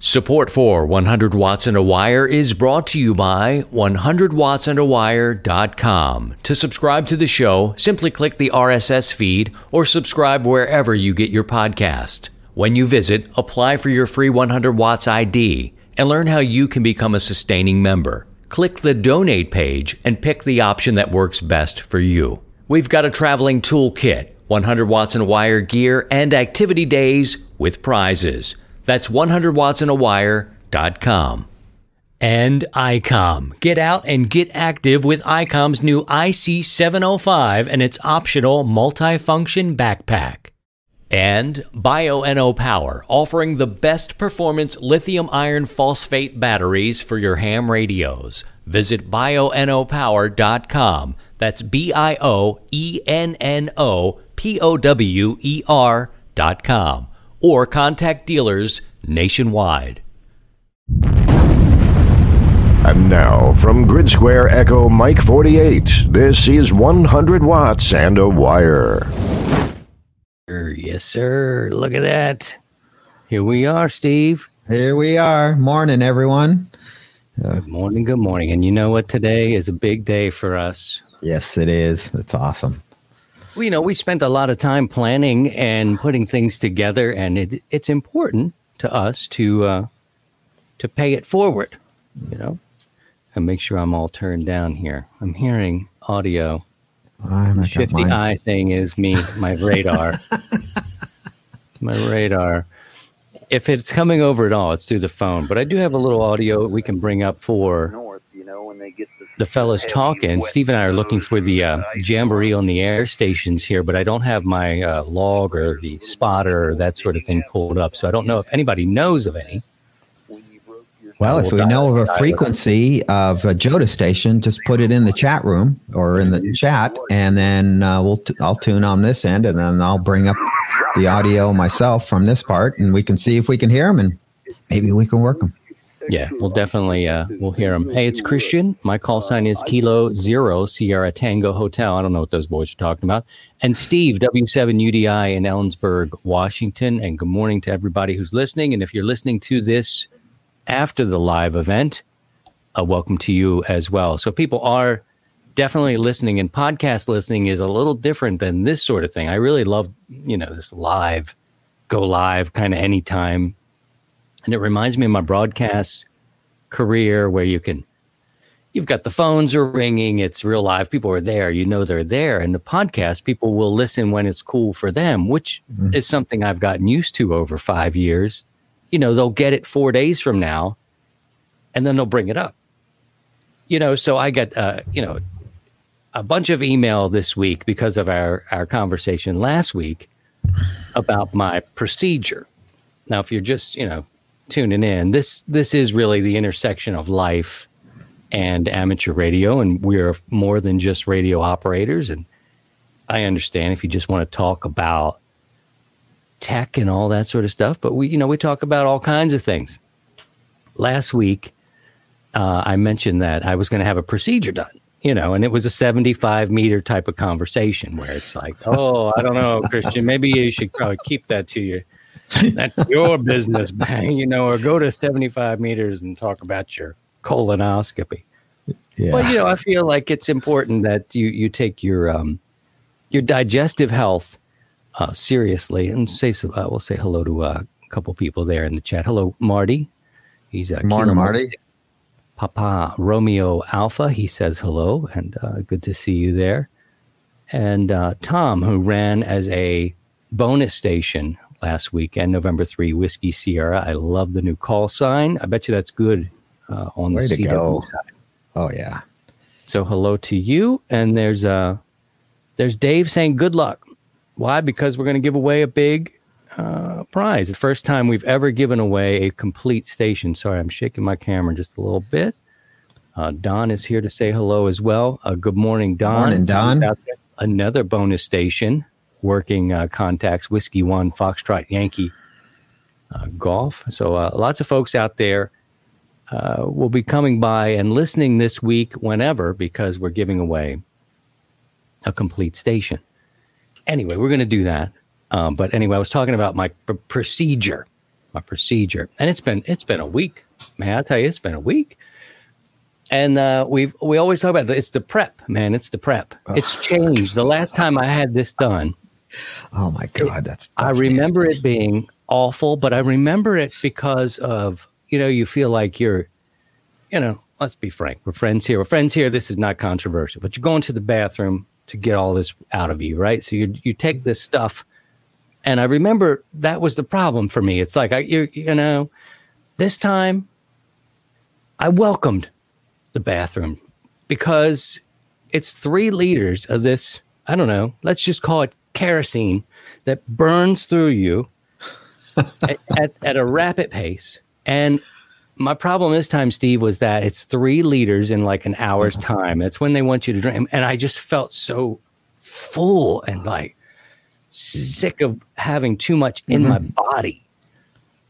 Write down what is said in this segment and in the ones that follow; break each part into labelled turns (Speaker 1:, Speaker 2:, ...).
Speaker 1: Support for 100 Watts and a Wire is brought to you by 100wattsandawire.com. To subscribe to the show, simply click the RSS feed or subscribe wherever you get your podcast. When you visit, apply for your free 100 Watts ID and learn how you can become a sustaining member. Click the donate page and pick the option that works best for you. We've got a traveling toolkit, 100 Watts and a Wire gear, and activity days with prizes. That's 100wattsandawire.com. And ICOM. Get out and get active with ICOM's new IC705 and its optional multifunction backpack. And Bioenno Power, offering the best performance lithium iron phosphate batteries for your ham radios. Visit bioennopower.com. That's B I O E N N O P O W E R.com or contact dealers nationwide.
Speaker 2: And now, from Grid Square Echo Mike 48, this is 100 watts and a wire.
Speaker 3: Yes, sir. Look at that. Here we are, Steve.
Speaker 4: Here we are. Morning, everyone.
Speaker 3: Good morning. Good morning. And you know what? Today is a big day for us.
Speaker 4: Yes, it is. It's awesome.
Speaker 3: Well, you know, we spent a lot of time planning and putting things together, and it, it's important to us to uh, to pay it forward. You know, and make sure I'm all turned down here. I'm hearing audio.
Speaker 4: I'm
Speaker 3: The shifty eye thing is me, my radar. It's my radar. If it's coming over at all, it's through the phone. But I do have a little audio we can bring up for
Speaker 5: north, you know, when they get the,
Speaker 3: the fellas talking. Steve and I are looking for the uh, jamboree on the air stations here, but I don't have my uh, log or the spotter or that sort of thing pulled up. So I don't know if anybody knows of any.
Speaker 4: Well, if we know of a frequency of a JOTA station, just put it in the chat room or in the chat, and then uh, we'll t- I'll tune on this end, and then I'll bring up the audio myself from this part, and we can see if we can hear them, and maybe we can work them.
Speaker 3: Yeah, we'll definitely uh, we'll hear them. Hey, it's Christian. My call sign is Kilo Zero Sierra Tango Hotel. I don't know what those boys are talking about. And Steve W7UDI in Ellensburg, Washington. And good morning to everybody who's listening. And if you're listening to this after the live event, uh, welcome to you as well. So people are definitely listening, and podcast listening is a little different than this sort of thing. I really love you know this live, go live kind of anytime and it reminds me of my broadcast career where you can you've got the phones are ringing it's real live people are there you know they're there and the podcast people will listen when it's cool for them which
Speaker 4: Mhm.
Speaker 3: is something i've gotten used to over five years. You know they'll get it four days from now and then they'll bring it up. You know so i got uh, you know a bunch of email this week because of our our conversation last week about my procedure. Now if you're just you know tuning in. This this is really the intersection of life and amateur radio and we're more than just radio operators. And i understand if you just want to talk about tech and all that sort of stuff but we you know we talk about all kinds of things. Last week uh, i mentioned that i was going to have a procedure done you know and it was a 75 meter type of conversation where it's like oh i don't know christian maybe you should probably keep that to you that's your business, man. You know, or go to 75 meters and talk about your colonoscopy.
Speaker 4: Yeah.
Speaker 3: But you know, I feel like it's important that you you take your um your digestive health uh, seriously and say so, uh, we'll say hello to uh, a couple people there in the chat. Hello, Marty. He's a
Speaker 4: Morning, Marty.
Speaker 3: Papa Romeo Alpha. He says hello and uh, good to see you there. And uh, Tom, who ran as a bonus station last weekend, November 3, Whiskey Sierra. I love the new call sign. I bet you that's good uh, on
Speaker 4: Way
Speaker 3: the CW
Speaker 4: go.
Speaker 3: side.
Speaker 4: Oh yeah.
Speaker 3: So hello to you. And there's uh there's Dave saying good luck. Why? Because we're going to give away a big uh, prize. The first time we've ever given away a complete station. Sorry, I'm shaking my camera just a little bit. Uh, Don is here to say hello as well. Uh, good morning, Don.
Speaker 4: Morning, Don.
Speaker 3: Another bonus station working uh, contacts Whiskey One, Foxtrot, Yankee, uh, Golf. So uh, lots of folks out there uh, will be coming by and listening this week whenever because we're giving away a complete station. Anyway, we're going to do that. Um, but anyway, I was talking about my pr- procedure. my procedure, and it's been it's been a week, man. I tell you, it's been a week. And uh, we've we always talk about it. it's the prep, man. It's the prep. It's changed. The last time I had this done,
Speaker 4: oh my god, that's, that's
Speaker 3: I remember nasty. it being awful, but I remember it because of you know you feel like you're, you know, let's be frank, we're friends here. We're friends here. This is not controversial, but you're going to the bathroom to get all this out of you, right? So you you take this stuff, and I remember that was the problem for me. It's like I you you know, this time I welcomed the bathroom because it's three liters of this. I don't know. Let's just call it kerosene that burns through you at, at, at a rapid pace. And my problem this time, Steve, was that it's three liters in like an hour's time. That's when they want you to drink. And I just felt so full and like sick of having too much in mm-hmm. my body.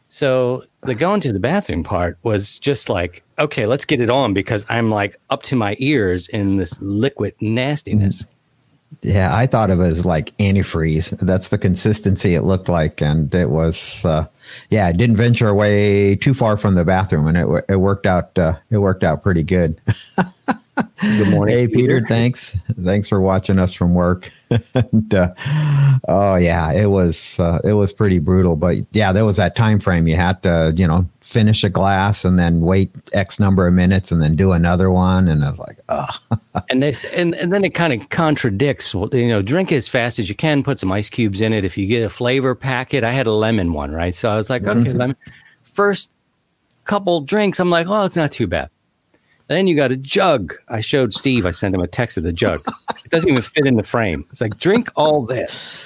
Speaker 3: So the going to the bathroom part was just like, okay, let's get it on because I'm like up to my ears in this liquid nastiness.
Speaker 4: Yeah, I thought of it as like antifreeze. That's the consistency it looked like, and it was. Uh, yeah, it didn't venture away too far from the bathroom, and it it worked out. Uh, it worked out pretty good.
Speaker 3: Good morning.
Speaker 4: Hey, Peter. Thanks. Thanks for watching us from work. and, uh, oh yeah, it was uh, it was pretty brutal. But yeah, there was that time frame. You had to, you know, finish a glass and then wait X number of minutes and then do another one. And I was like, oh.
Speaker 3: and this and, and then it kind of contradicts. You know, drink as fast as you can. Put some ice cubes in it. If you get a flavor packet, I had a lemon one, right? So I was like, okay, mm-hmm. lemon. First couple drinks, I'm like, oh, it's not too bad then you got a jug. I showed Steve. I sent him a text of the jug. it doesn't even fit in the frame. It's like drink all this.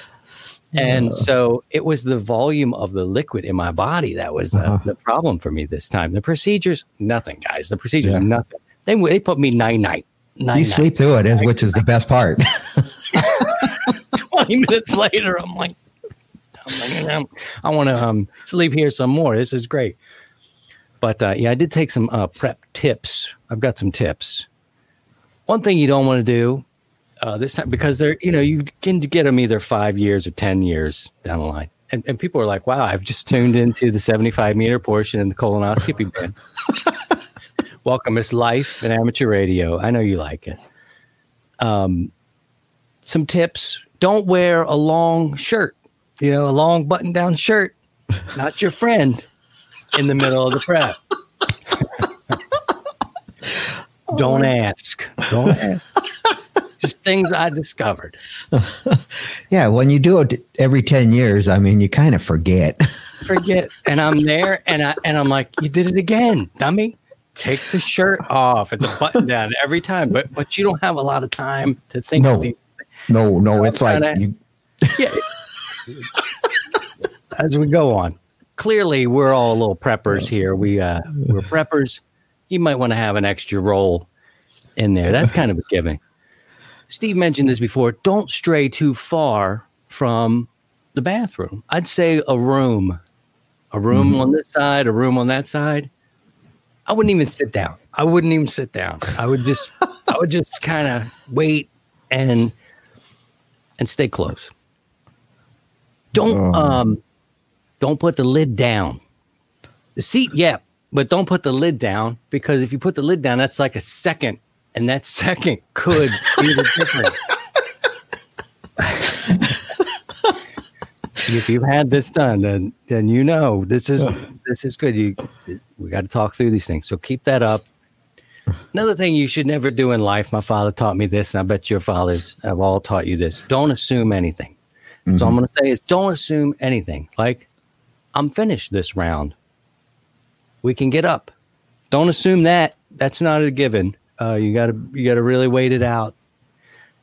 Speaker 3: And so it was the volume of the liquid in my body that was the, uh-huh. the problem for me this time. The procedures, nothing, guys. The procedures, yeah. nothing. They they put me night night.
Speaker 4: Nine, you sleep through it, which is the best part.
Speaker 3: Twenty minutes later, I'm like i want to um, sleep here some more. This is great. But uh, yeah, I did take some uh, prep tips. I've got some tips. One thing you don't want to do uh, this time because they're you know you can get them either five years or ten years down the line, and and people are like, wow, I've just tuned into the seventy five meter portion in the colonoscopy. Welcome, it's life and amateur radio. I know you like it. Um, some tips: don't wear a long shirt. You know, a long button down shirt. Not your friend in the middle of the prep. Don't ask. Don't ask. Just things I discovered.
Speaker 4: yeah, when you do it every 10 years, I mean, you kind of forget.
Speaker 3: forget. And I'm there and I and I'm like, you did it again, dummy. Take the shirt off. It's a button down every time, but but you don't have a lot of time to think
Speaker 4: no.
Speaker 3: of these.
Speaker 4: No, no, it's like you... yeah.
Speaker 3: As we go on clearly we're all little preppers here. We uh, we're preppers. You might want to have an extra roll in there. That's kind of a given. Steve mentioned this before. Don't stray too far from the bathroom. I'd say a room, a room mm-hmm. on this side, a room on that side. I wouldn't even sit down. I wouldn't even sit down. I would just, I would just kind of wait and and stay close. Don't oh. um don't put the lid down. The seat, yeah, but don't put the lid down because if you put the lid down, that's like a second, and that second could be the difference. if you've had this done, then then you know this is this is good. You we got to talk through these things. So keep that up. Another thing you should never do in life. My father taught me this, and I bet your fathers have all taught you this. Don't assume anything. Mm-hmm. So I'm going to say is don't assume anything. Like I'm finished this round. We can get up. Don't assume that. That's not a given. Uh, you gotta you gotta really wait it out.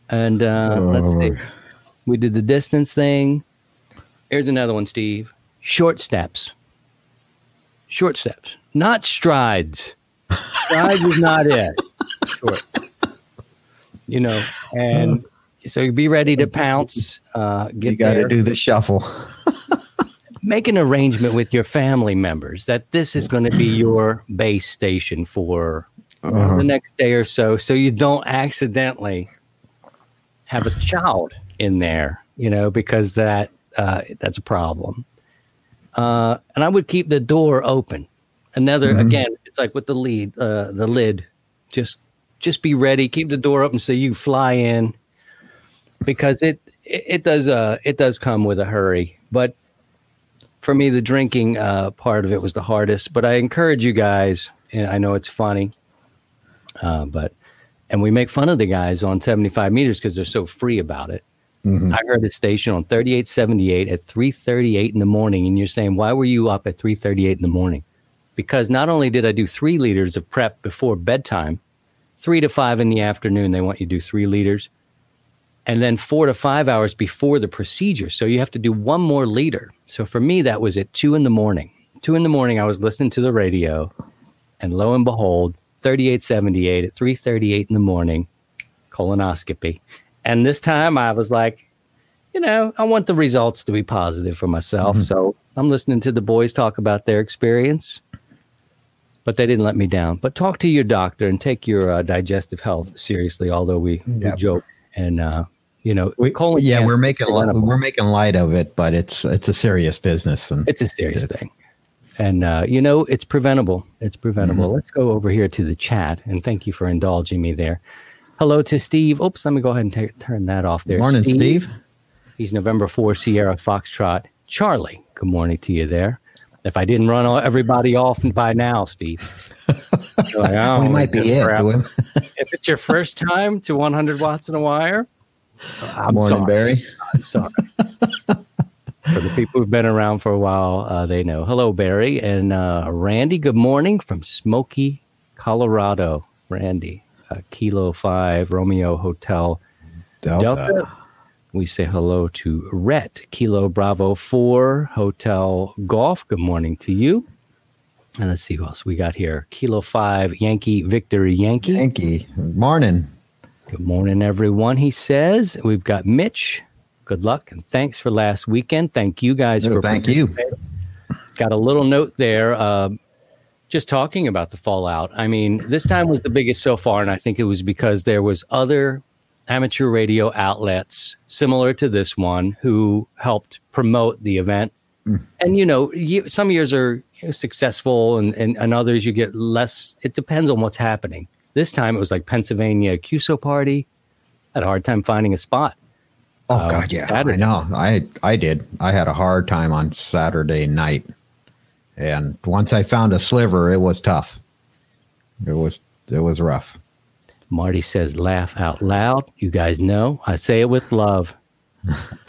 Speaker 3: And uh, oh. let's see. We did the distance thing. Here's another one, Steve. Short steps. Short steps, not strides. Strides is not it. Short. You know, and so you be ready to pounce. Uh, get
Speaker 4: you got to do the shuffle
Speaker 3: make an arrangement with your family members that this is going to be your base station for uh-huh. the next day or so, so you don't accidentally have a child in there, you know, because that uh, that's a problem. uh, and I would keep the door open. Another mm-hmm. again, it's like with the lead, uh, the lid. Just just be ready. Keep the door open so you fly in, because it it does uh it does come with a hurry. But for me, the drinking uh, part of it was the hardest. But I encourage you guys. And I know it's funny, uh, but and we make fun of the guys on 75 meters because they're so free about it. Mm-hmm. I heard a station on 3878 at 3:38 in the morning, and you're saying, "Why were you up at 3:38 in the morning?" Because not only did I do three liters of prep before bedtime, three to five in the afternoon, they want you to do three liters, and then four to five hours before the procedure. So you have to do one more liter. So for me, that was at two in the morning. Two in the morning, I was listening to the radio, and lo and behold, 3878 at 3:38 in the morning, colonoscopy and this time I was like, you know, I want the results to be positive for myself. Mm-hmm. So I'm listening to the boys talk about their experience, but they didn't let me down. But talk to your doctor and take your uh, digestive health seriously, although we, yep. we joke and, uh, you know,
Speaker 4: we, colon yeah, we're making light, we're making light of it, but it's it's a serious business and
Speaker 3: it's a serious it, thing. And uh, you know, it's preventable. It's preventable. Mm-hmm. Let's go over here to the chat and thank you for indulging me there. Hello to Steve. Oops, let me go ahead and t- turn that off there.
Speaker 4: Morning, Steve. Steve.
Speaker 3: He's November 4 Sierra Foxtrot. Charlie, good morning to you there. If I didn't run everybody off by now, Steve.
Speaker 4: like, oh, we might be it.
Speaker 3: if it's your first time to 100 watts in a wire,
Speaker 4: I'm morning, sorry. Barry.
Speaker 3: I'm sorry. for the people who've been around for a while, uh, they know. Hello, Barry and uh, Randy. Good morning from Smoky, Colorado. Randy, uh, Kilo 5 Romeo Hotel Delta. Delta. We say hello to Rhett, Kilo Bravo 4 Hotel Golf. Good morning to you. And let's see who else we got here. Kilo 5 Yankee Victory Yankee.
Speaker 4: Yankee. Morning.
Speaker 3: Good morning, everyone. He says, We've got Mitch. Good luck and thanks for last weekend. Thank you guys
Speaker 4: for thank you.
Speaker 3: Got a little note there. Uh, just talking about the fallout. I mean, this time was the biggest so far, and I think it was because there was other amateur radio outlets similar to this one who helped promote the event. Mm. And you know, you, some years are you know, successful, and, and and others you get less. It depends on what's happening. This time it was like Pennsylvania QSO party. Had a hard time finding a spot.
Speaker 4: Oh uh, God, yeah, Saturday. I know. I I did. I had a hard time on Saturday night. And once I found a sliver, it was tough. It was it was rough.
Speaker 3: Marty says, "Laugh out loud." You guys know I say it with love.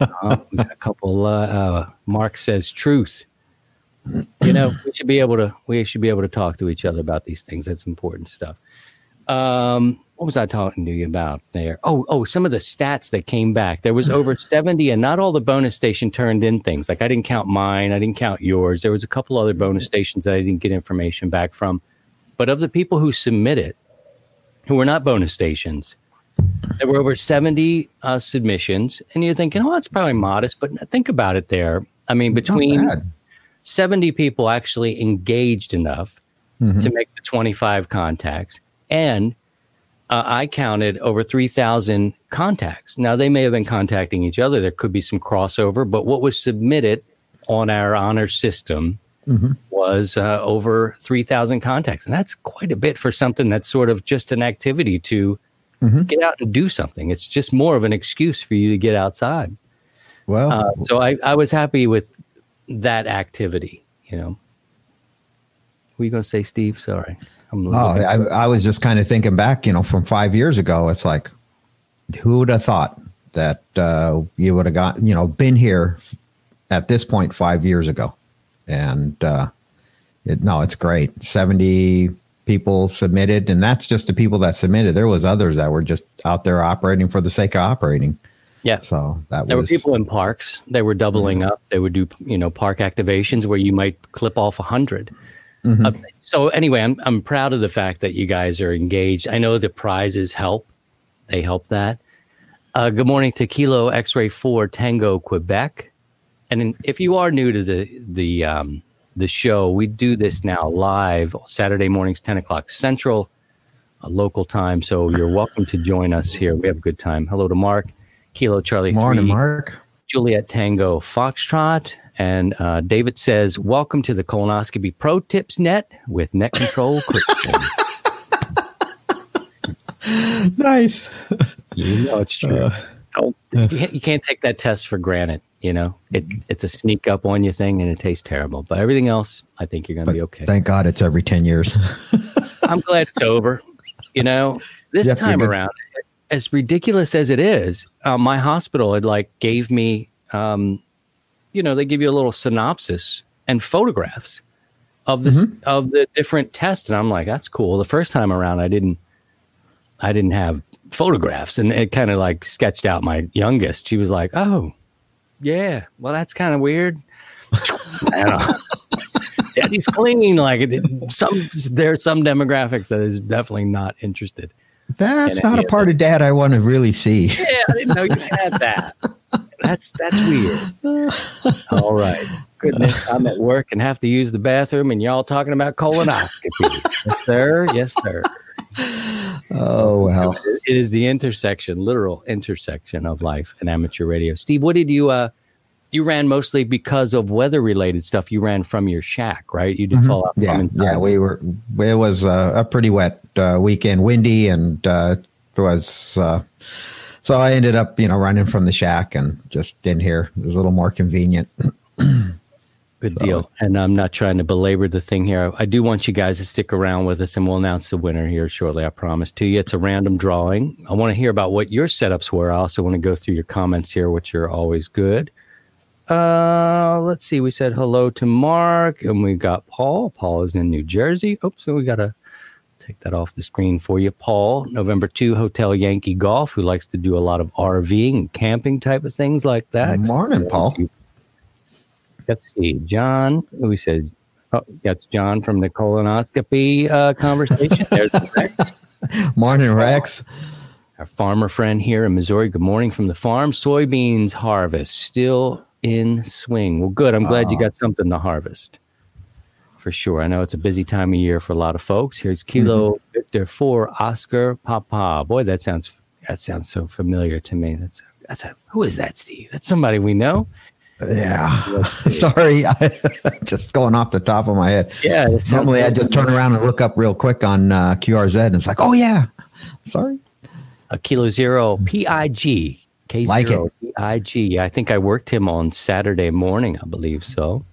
Speaker 3: uh, a couple. Uh, uh, Mark says, "Truth." You know, we should be able to. We should be able to talk to each other about these things. That's important stuff. Um, what was I talking to you about there? Oh, oh, some of the stats that came back. There was over 70, and not all the bonus station turned in things. Like I didn't count mine, I didn't count yours. There was a couple other bonus stations that I didn't get information back from. But of the people who submitted, who were not bonus stations, there were over 70 uh, submissions. And you're thinking, oh, that's probably modest. But think about it there. I mean, between 70 people actually engaged enough mm-hmm. to make the 25 contacts and uh, I counted over 3,000 contacts. Now, they may have been contacting each other. There could be some crossover, but what was submitted on our honor system mm-hmm. was uh, over 3,000 contacts. And that's quite a bit for something that's sort of just an activity to mm-hmm. get out and do something. It's just more of an excuse for you to get outside. Well, uh, so I, I was happy with that activity, you know. Are you going to say, Steve? Sorry.
Speaker 4: I'm oh, I, I was just kind of thinking back, you know, from five years ago. It's like, who would have thought that uh, you would have got, you know, been here at this point five years ago? And uh, it, no, it's great. Seventy people submitted, and that's just the people that submitted. There was others that were just out there operating for the sake of operating.
Speaker 3: Yeah.
Speaker 4: So that
Speaker 3: there
Speaker 4: was,
Speaker 3: were people in parks. They were doubling mm-hmm. up. They would do, you know, park activations where you might clip off a hundred. Mm-hmm. Uh, so anyway, I'm I'm proud of the fact that you guys are engaged. I know the prizes help; they help that. Uh, good morning to Kilo X-ray Four Tango Quebec, and in, if you are new to the the um, the show, we do this now live Saturday mornings, ten o'clock Central, uh, local time. So you're welcome to join us here. We have a good time. Hello to Mark, Kilo Charlie.
Speaker 4: Morning, 3, Mark.
Speaker 3: Juliet Tango Foxtrot. And uh, David says, Welcome to the Colonoscopy Pro Tips Net with Net Control Christian.
Speaker 4: nice.
Speaker 3: You know it's true. Uh, Don't, you can't take that test for granted. You know, it, it's a sneak up on you thing and it tastes terrible. But everything else, I think you're going to be okay.
Speaker 4: Thank God it's every 10 years.
Speaker 3: I'm glad it's over. You know, this yep, time around, as ridiculous as it is, uh, my hospital had like gave me, um, you know, they give you a little synopsis and photographs of this mm-hmm. of the different tests, and I'm like, that's cool. The first time around, I didn't, I didn't have photographs, and it kind of like sketched out my youngest. She was like, oh, yeah, well, that's kind of weird. Daddy's clean. Like some, there are some demographics that is definitely not interested.
Speaker 4: That's not a part of dad I want to really see.
Speaker 3: Yeah, I didn't know you had that. That's that's weird. All right. Goodness, I'm at work and have to use the bathroom, and y'all talking about colonoscopy. yes, sir. Yes, sir.
Speaker 4: Oh well.
Speaker 3: It is the intersection, literal intersection of life and amateur radio. Steve, what did you uh you ran mostly because of weather related stuff. You ran from your shack, right? You did mm-hmm. fall out.
Speaker 4: Yeah, yeah. We were. It was a, a pretty wet uh, weekend, windy, and uh, was. Uh, so I ended up, you know, running from the shack and just in here. It was a little more convenient.
Speaker 3: Good so. deal. And I'm not trying to belabor the thing here. I do want you guys to stick around with us, and we'll announce the winner here shortly. I promise to you. It's a random drawing. I want to hear about what your setups were. I also want to go through your comments here, which are always good. Uh, let's see. We said hello to Mark, and we got Paul. Paul is in New Jersey. Oops, so we gotta take that off the screen for you. Paul, November two, Hotel Yankee Golf, who likes to do a lot of RVing and camping type of things like that.
Speaker 4: Good morning, Paul.
Speaker 3: Let's see, John. We said, oh, that's John from the colonoscopy uh, conversation. There's
Speaker 4: Rex. Morning, Rex.
Speaker 3: Our farmer friend here in Missouri. Good morning from the farm. Soybeans harvest still in swing. Well, good. I'm glad you got something to harvest for sure. I know it's a busy time of year for a lot of folks. Here's Kilo mm-hmm. Victor for Oscar Papa. Boy, that sounds that sounds so familiar to me. That's that's a who is that, Steve? That's somebody we know.
Speaker 4: Yeah. Sorry, I, just going off the top of my head.
Speaker 3: Yeah.
Speaker 4: Normally, I just turn around and look up real quick on uh, QRZ, and it's like, oh yeah. Sorry.
Speaker 3: A kilo zero PIG K zero PIG. I think I worked him on Saturday morning, I believe so.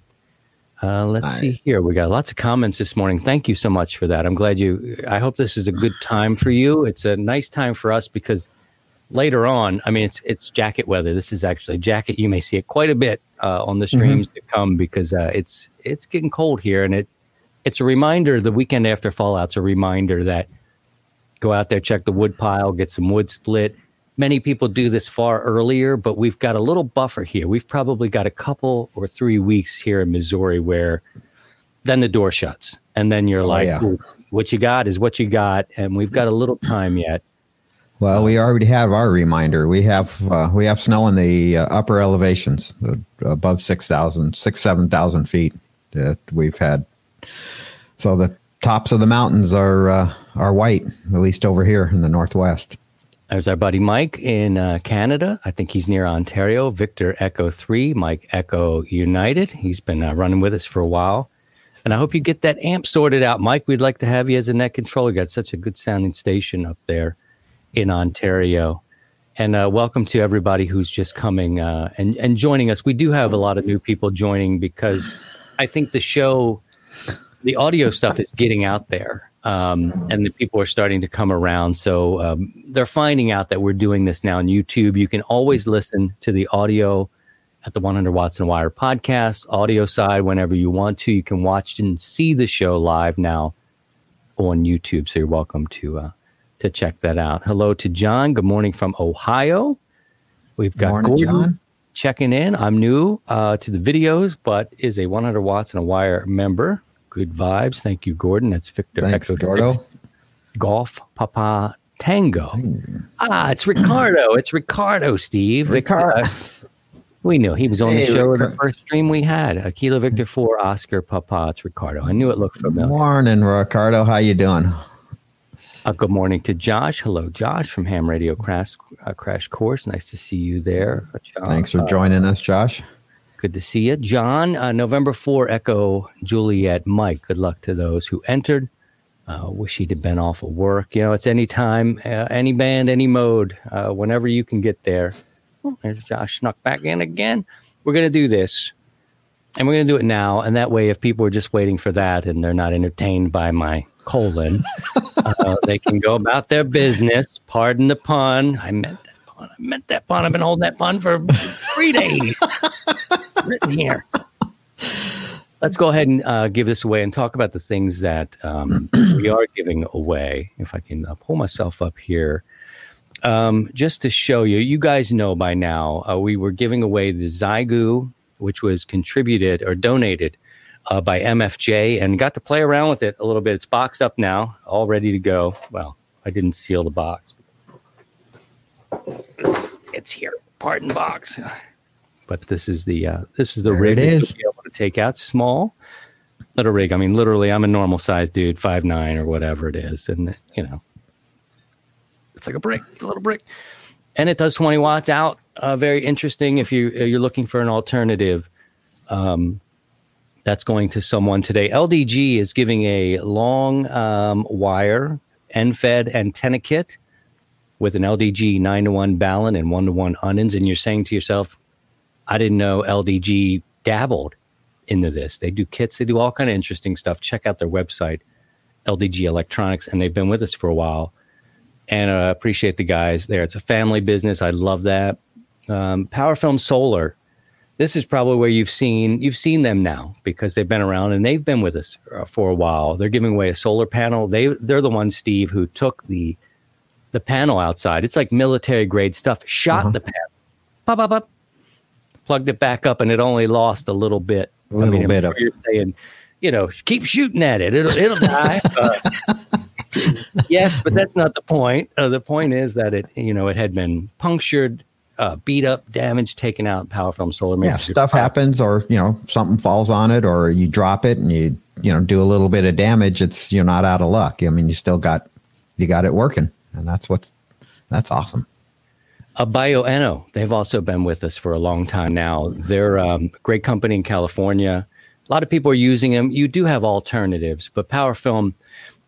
Speaker 3: Uh, let's see here. We got lots of comments this morning. Thank you so much for that. I'm glad you. I hope this is a good time for you. It's a nice time for us because later on, I mean, it's it's jacket weather. This is actually jacket. You may see it quite a bit uh, on the mm-hmm. streams mm-hmm. to come because uh, it's it's getting cold here, and it it's a reminder. The weekend after fallout's a reminder that go out there, check the wood pile, get some wood split many people do this far earlier, but we've got a little buffer here. We've probably got a couple or three weeks here in Missouri where then the door shuts. And then you're oh, like, yeah. what you got is what you got. And we've got a little time yet.
Speaker 4: Well, we already have our reminder. We have uh, we have snow in the uh, upper elevations, uh, above 6,000, 6, 7,000 feet that we've had. So the tops of the mountains are uh, are white, at least over here in the northwest.
Speaker 3: There's our buddy Mike in uh, Canada. I think he's near Ontario. Victor Echo 3, Mike Echo United. He's been uh, running with us for a while. And I hope you get that amp sorted out. Mike, we'd like to have you as a net controller. Got such a good sounding station up there in Ontario. And uh, welcome to everybody who's just coming uh, and, and joining us. We do have a lot of new people joining because I think the show, the audio stuff is getting out there um, and the people are starting to come around. So um, they're finding out that we're doing this now on YouTube. You can always listen to the audio at the 100 Watts and Wire podcast, audio side, whenever you want to. You can watch and see the show live now on YouTube. So you're welcome to uh, to check that out. Hello to John. Good morning from Ohio. We've got morning, Gordon John. checking in. I'm new uh, to the videos, but is a 100 Watts and a Wire member. Good vibes. Thank you, Gordon. That's Victor
Speaker 4: Thanks, Echo
Speaker 3: Golf Papa Tango. Ah, it's Ricardo. It's Ricardo, Steve.
Speaker 4: Ricardo. Uh,
Speaker 3: we knew he was on hey, the show Ricardo. the first stream we had. A Kilo Victor Four Oscar Papa. It's Ricardo. I knew it looked familiar.
Speaker 4: Morning, Ricardo. How you doing?
Speaker 3: Uh, good morning to Josh. Hello, Josh from Ham Radio Crash, uh, Crash Course. Nice to see you there.
Speaker 4: John, Thanks for joining us, Josh.
Speaker 3: Good to see you. John, uh, November 4, Echo Juliet Mike. Good luck to those who entered. Uh, wish he'd have been off of work. You know, it's any time, uh, any band, any mode, uh, whenever you can get there. Oh, there's Josh snuck back in again. We're going to do this, and we're going to do it now. And that way, if people are just waiting for that and they're not entertained by my colon, uh, they can go about their business. Pardon the pun. I meant that pun. I meant that pun. I've been holding that pun for three days. Written here. Let's go ahead and uh, give this away and talk about the things that um, we are giving away. If I can uh, pull myself up here. Um, just to show you, you guys know by now, uh, we were giving away the Xiegu, which was contributed or donated uh, by MFJ and got to play around with it a little bit. It's boxed up now, all ready to go. Well, I didn't seal the box. It's, it's here, pardon box. But this is the uh, this is the there rig to be able to take out small little rig. I mean, literally, I'm a normal sized dude, five nine or whatever it is, and you know, it's like a brick, a little brick, and it does 20 watts out. Uh, very interesting if you you're looking for an alternative. Um, that's going to someone today. LDG is giving a long um, wire end-fed antenna kit with an LDG nine to one balun and one to one ununs, and you're saying to yourself, "I didn't know LDG dabbled into this. They do kits, they do all kind of interesting stuff. Check out their website, LDG Electronics, and they've been with us for a while. And I uh, appreciate the guys there. It's a family business. I love that. Um, Power Film Solar this is probably where you've seen you've seen them now because they've been around and they've been with us uh, for a while. They're giving away a solar panel. They they're the ones, Steve, who took the the panel outside. It's like military grade stuff. Shot uh-huh. the panel, pop, pop, pop, plugged it back up, and it only lost a little bit.
Speaker 4: A little I mean, bit of
Speaker 3: you're saying, you know, keep shooting at it. It'll it'll die. Uh, yes, but that's not the point. Uh, the point is that it you know it had been punctured uh, beat up, damage taken out, power film solar.
Speaker 4: Yeah, stuff happens, or you know something falls on it, or you drop it and you you know do a little bit of damage. It's you're not out of luck. I mean, you still got you got it working, and that's what's that's awesome.
Speaker 3: A Bioenno, they've also been with us for a long time now. They're um, a great company in California. A lot of people are using them. You do have alternatives, but PowerFilm,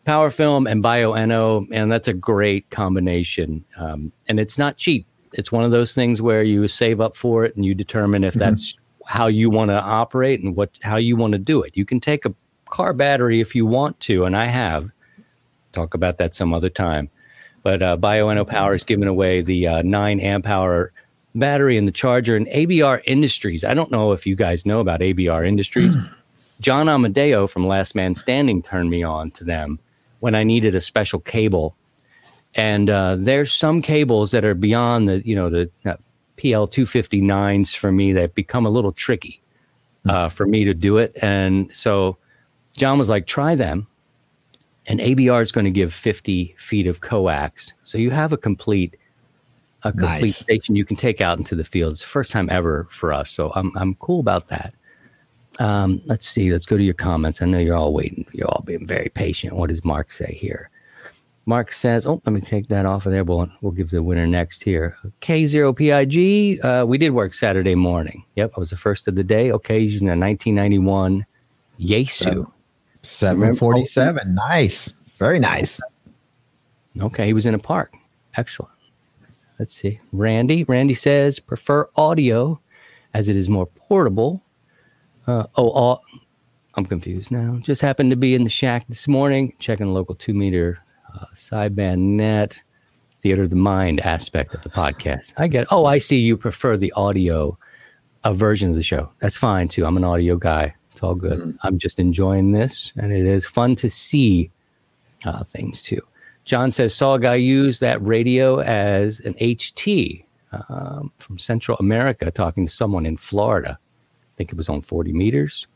Speaker 3: PowerFilm and Bioenno, and that's a great combination. Um, and it's not cheap it's one of those things where you save up for it and you determine if mm-hmm. that's how you want to operate and what how you want to do it. You can take a car battery if you want to, and I have. Talk about that some other time. But uh, Bioenno Power is giving away the uh, nine amp hour battery and the charger. And ABR Industries. I don't know if you guys know about ABR Industries. John Amodeo from Last Man Standing turned me on to them when I needed a special cable and uh, there's some cables that are beyond the you know the uh, PL 259s for me that become a little tricky uh, for me to do it. And so John was like, try them. And ABR is going to give 50 feet of coax. So you have a complete a complete nice. station you can take out into the field. It's the first time ever for us. So I'm I'm cool about that. Um, let's see. Let's go to your comments. I know you're all waiting. You're all being very patient. What does Mark say here? Mark says, "Oh, let me take that off of there. We'll we'll give the winner next here." K0PIG. Uh, we did work Saturday morning. Yep, I was the first of the day. Okay, using a 1991 Yaesu.
Speaker 4: 747. Nice. Very nice.
Speaker 3: Okay, he was in a park. Excellent. Let's see. Randy. Randy says prefer audio as it is more portable. Uh, oh, all, I'm confused now. Just happened to be in the shack this morning, checking a local two meter uh, sideband net, theater of the mind aspect of the podcast. I get. Oh, I see. You prefer the audio uh, version of the show. That's fine too. I'm an audio guy. It's all good. Mm-hmm. I'm just enjoying this, and it is fun to see uh, things too. John says saw a guy use that radio as an HT um, from Central America, talking to someone in Florida. I think it was on 40 meters.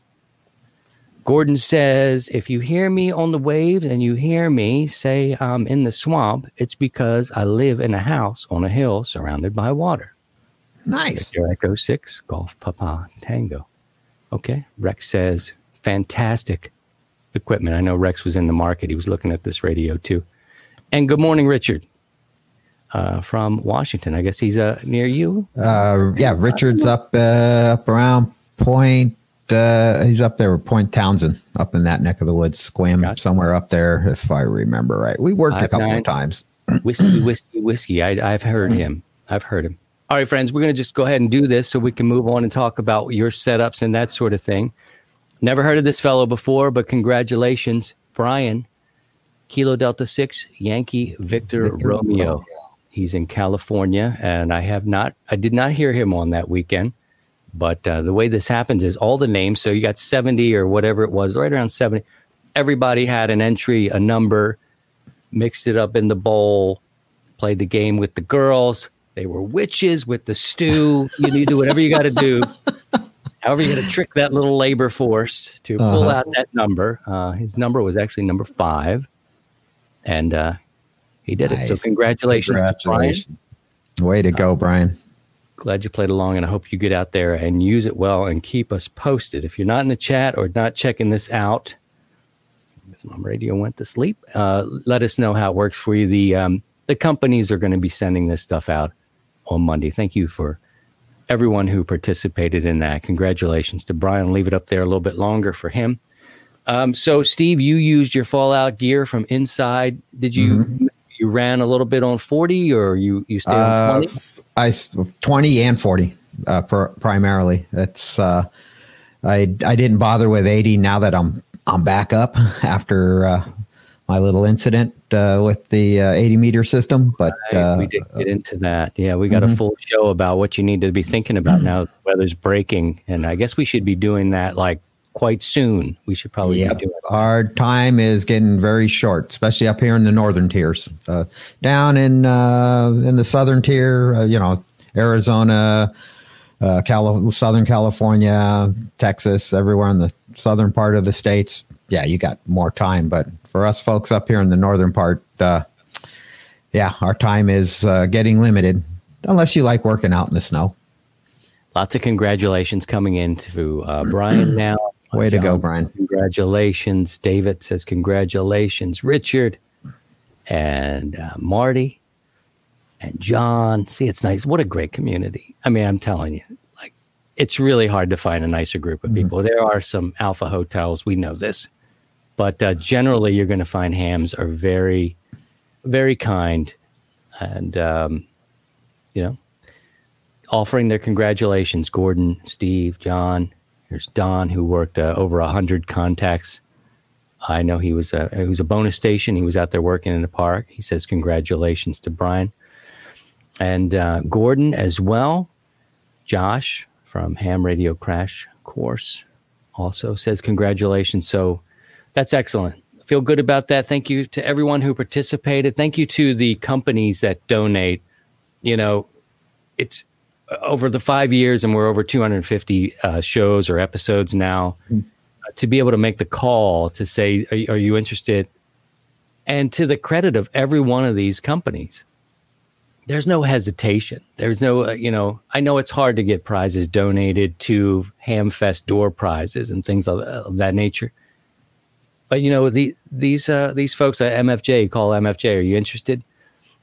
Speaker 3: Gordon says, if you hear me on the waves and you hear me say I'm in the swamp, it's because I live in a house on a hill surrounded by water.
Speaker 4: Nice.
Speaker 3: Echo 6, Golf Papa Tango. Okay. Rex says, fantastic equipment. I know Rex was in the market. He was looking at this radio too. And good morning, Richard. Uh, from Washington. I guess he's uh, near you.
Speaker 4: Uh, yeah, Richard's up uh, up around Point. Uh, he's up there with Port Townsend, up in that neck of the woods, Sequim, gotcha. somewhere up there, if I remember right. We worked a couple nine, of times.
Speaker 3: whiskey, whiskey, whiskey. I, I've heard him. I've heard him. All right, friends, we're going to just go ahead and do this so we can move on and talk about your setups and that sort of thing. Never heard of this fellow before, but congratulations, Brian. Kilo Delta 6, Yankee Victor, Victor Romeo. Romeo. He's in California, and I have not, I did not hear him on that weekend. But uh, the way this happens is all the names. So you got 70 or whatever it was, right around 70. Everybody had an entry, a number, mixed it up in the bowl, played the game with the girls. They were witches with the stew. you, you do whatever you got to do. However, you got to trick that little labor force to pull uh-huh. out that number. Uh, his number was actually number five. And uh, he did nice. it. So congratulations, congratulations, to
Speaker 4: Brian. Way to go, uh, Brian.
Speaker 3: Glad you played along, and I hope you get out there and use it well and keep us posted. If you're not in the chat or not checking this out, my radio went to sleep. Uh, let us know how it works for you. The um, the companies are going to be sending this stuff out on Monday. Thank you for everyone who participated in that. Congratulations to Brian. Leave it up there a little bit longer for him. Um, so, Steve, you used your Fallout gear from inside. Did you mm-hmm you ran a little bit on 40 or you, you stayed on 20? Uh, I
Speaker 4: 20 and 40 uh, per, primarily. It's uh, I I didn't bother with 80 now that I'm I'm back up after uh, my little incident uh, with the uh, 80 meter system. But
Speaker 3: right. we did get into that. Yeah, we got mm-hmm. a full show about what you need to be thinking about now. The weather's breaking, and I guess we should be doing that like quite soon. We should probably yeah.
Speaker 4: Our time is getting very short, especially up here in the northern tiers. Uh, down in uh, in the southern tier, uh, you know, Arizona, uh, Cali- Southern California, Texas, everywhere in the southern part of the states. Yeah, you got more time. But for us folks up here in the northern part, uh, yeah, our time is uh, getting limited unless you like working out in the snow.
Speaker 3: Lots of congratulations coming in to uh, Brian now
Speaker 4: Way John, to go, Brian.
Speaker 3: Congratulations. David says, Congratulations, Richard and uh, Marty and John. See, it's nice. What a great community. I mean, I'm telling you, like, it's really hard to find a nicer group of mm-hmm. people. Mm-hmm. There are some alpha hotels. We know this. But uh, generally, you're going to find hams are very, very kind and, um, you know, offering their congratulations. Gordon, Steve, John, there's Don, who worked uh, over hundred contacts. I know he was a he was a bonus station. He was out there working in the park. He says congratulations to Brian and uh, Gordon as well. Josh from Ham Radio Crash Course also says congratulations. So that's excellent. feel good about that. Thank you to everyone who participated. Thank you to the companies that donate. You know, it's over the five years, and we're over 250 uh, shows or episodes now, mm. to be able to make the call to say, are, are, you interested? And to the credit of every one of these companies, there's no hesitation. There's no, uh, you know, I know it's hard to get prizes donated to Hamfest door prizes and things of, of that nature. But you know, the, these uh, these folks at MFJ call MFJ. Are you interested?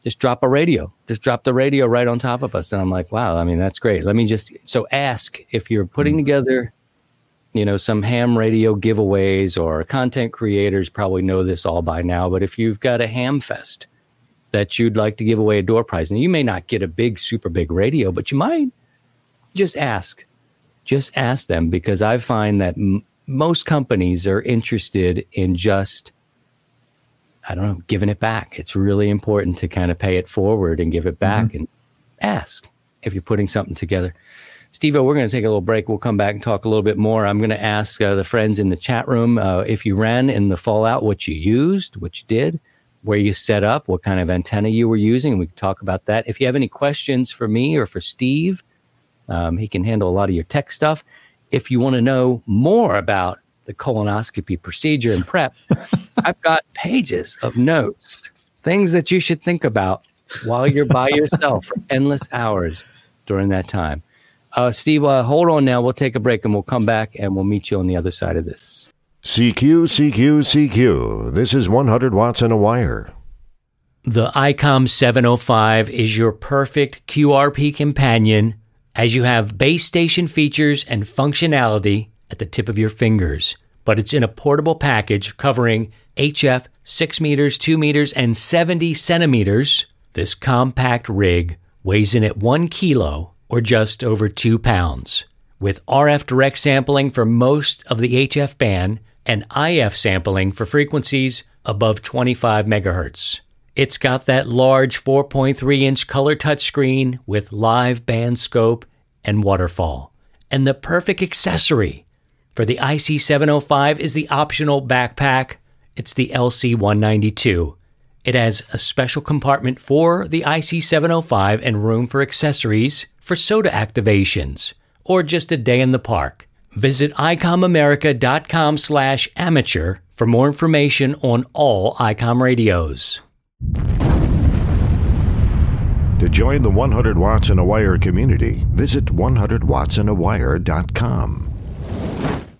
Speaker 3: just drop a radio, just drop the radio right on top of us. And I'm like, wow, I mean, that's great. Let me just, so ask if you're putting mm-hmm. together, you know, some ham radio giveaways or content creators probably know this all by now, but if you've got a ham fest that you'd like to give away a door prize, and you may not get a big, super big radio, but you might just ask, just ask them because I find that m- most companies are interested in just I don't know, giving it back. It's really important to kind of pay it forward and give it back mm-hmm. and ask if you're putting something together. Steve, we're going to take a little break. We'll come back and talk a little bit more. I'm going to ask uh, the friends in the chat room uh, if you ran in the Fallout, what you used, what you did, where you set up, what kind of antenna you were using. We can talk about that. If you have any questions for me or for Steve, um, he can handle a lot of your tech stuff. If you want to know more about the colonoscopy procedure and prep, I've got pages of notes, things that you should think about while you're by yourself for endless hours during that time. Uh, Steve, uh, hold on now. We'll take a break and we'll come back and we'll meet you on the other side of this.
Speaker 2: CQ, CQ, CQ. This is 100 watts in a wire.
Speaker 3: The ICOM 705 is your perfect QRP companion as you have base station features and functionality at the tip of your fingers, but it's in a portable package covering HF 6 meters, 2 meters, and 70 centimeters. This compact rig weighs in at 1 kilo or just over 2 pounds. With RF direct sampling for most of the HF band and IF sampling for frequencies above 25 megahertz. It's got that large 4.3 inch color touchscreen with live band scope and waterfall. And the perfect accessory for the IC705 is the optional backpack. It's the LC192. It has a special compartment for the IC705 and room for accessories for SOTA activations or just a day in the park. Visit icomamerica.com slash amateur for more information on all ICOM radios.
Speaker 2: To join the 100 Watts and a Wire community, visit 100wattsandawire.com.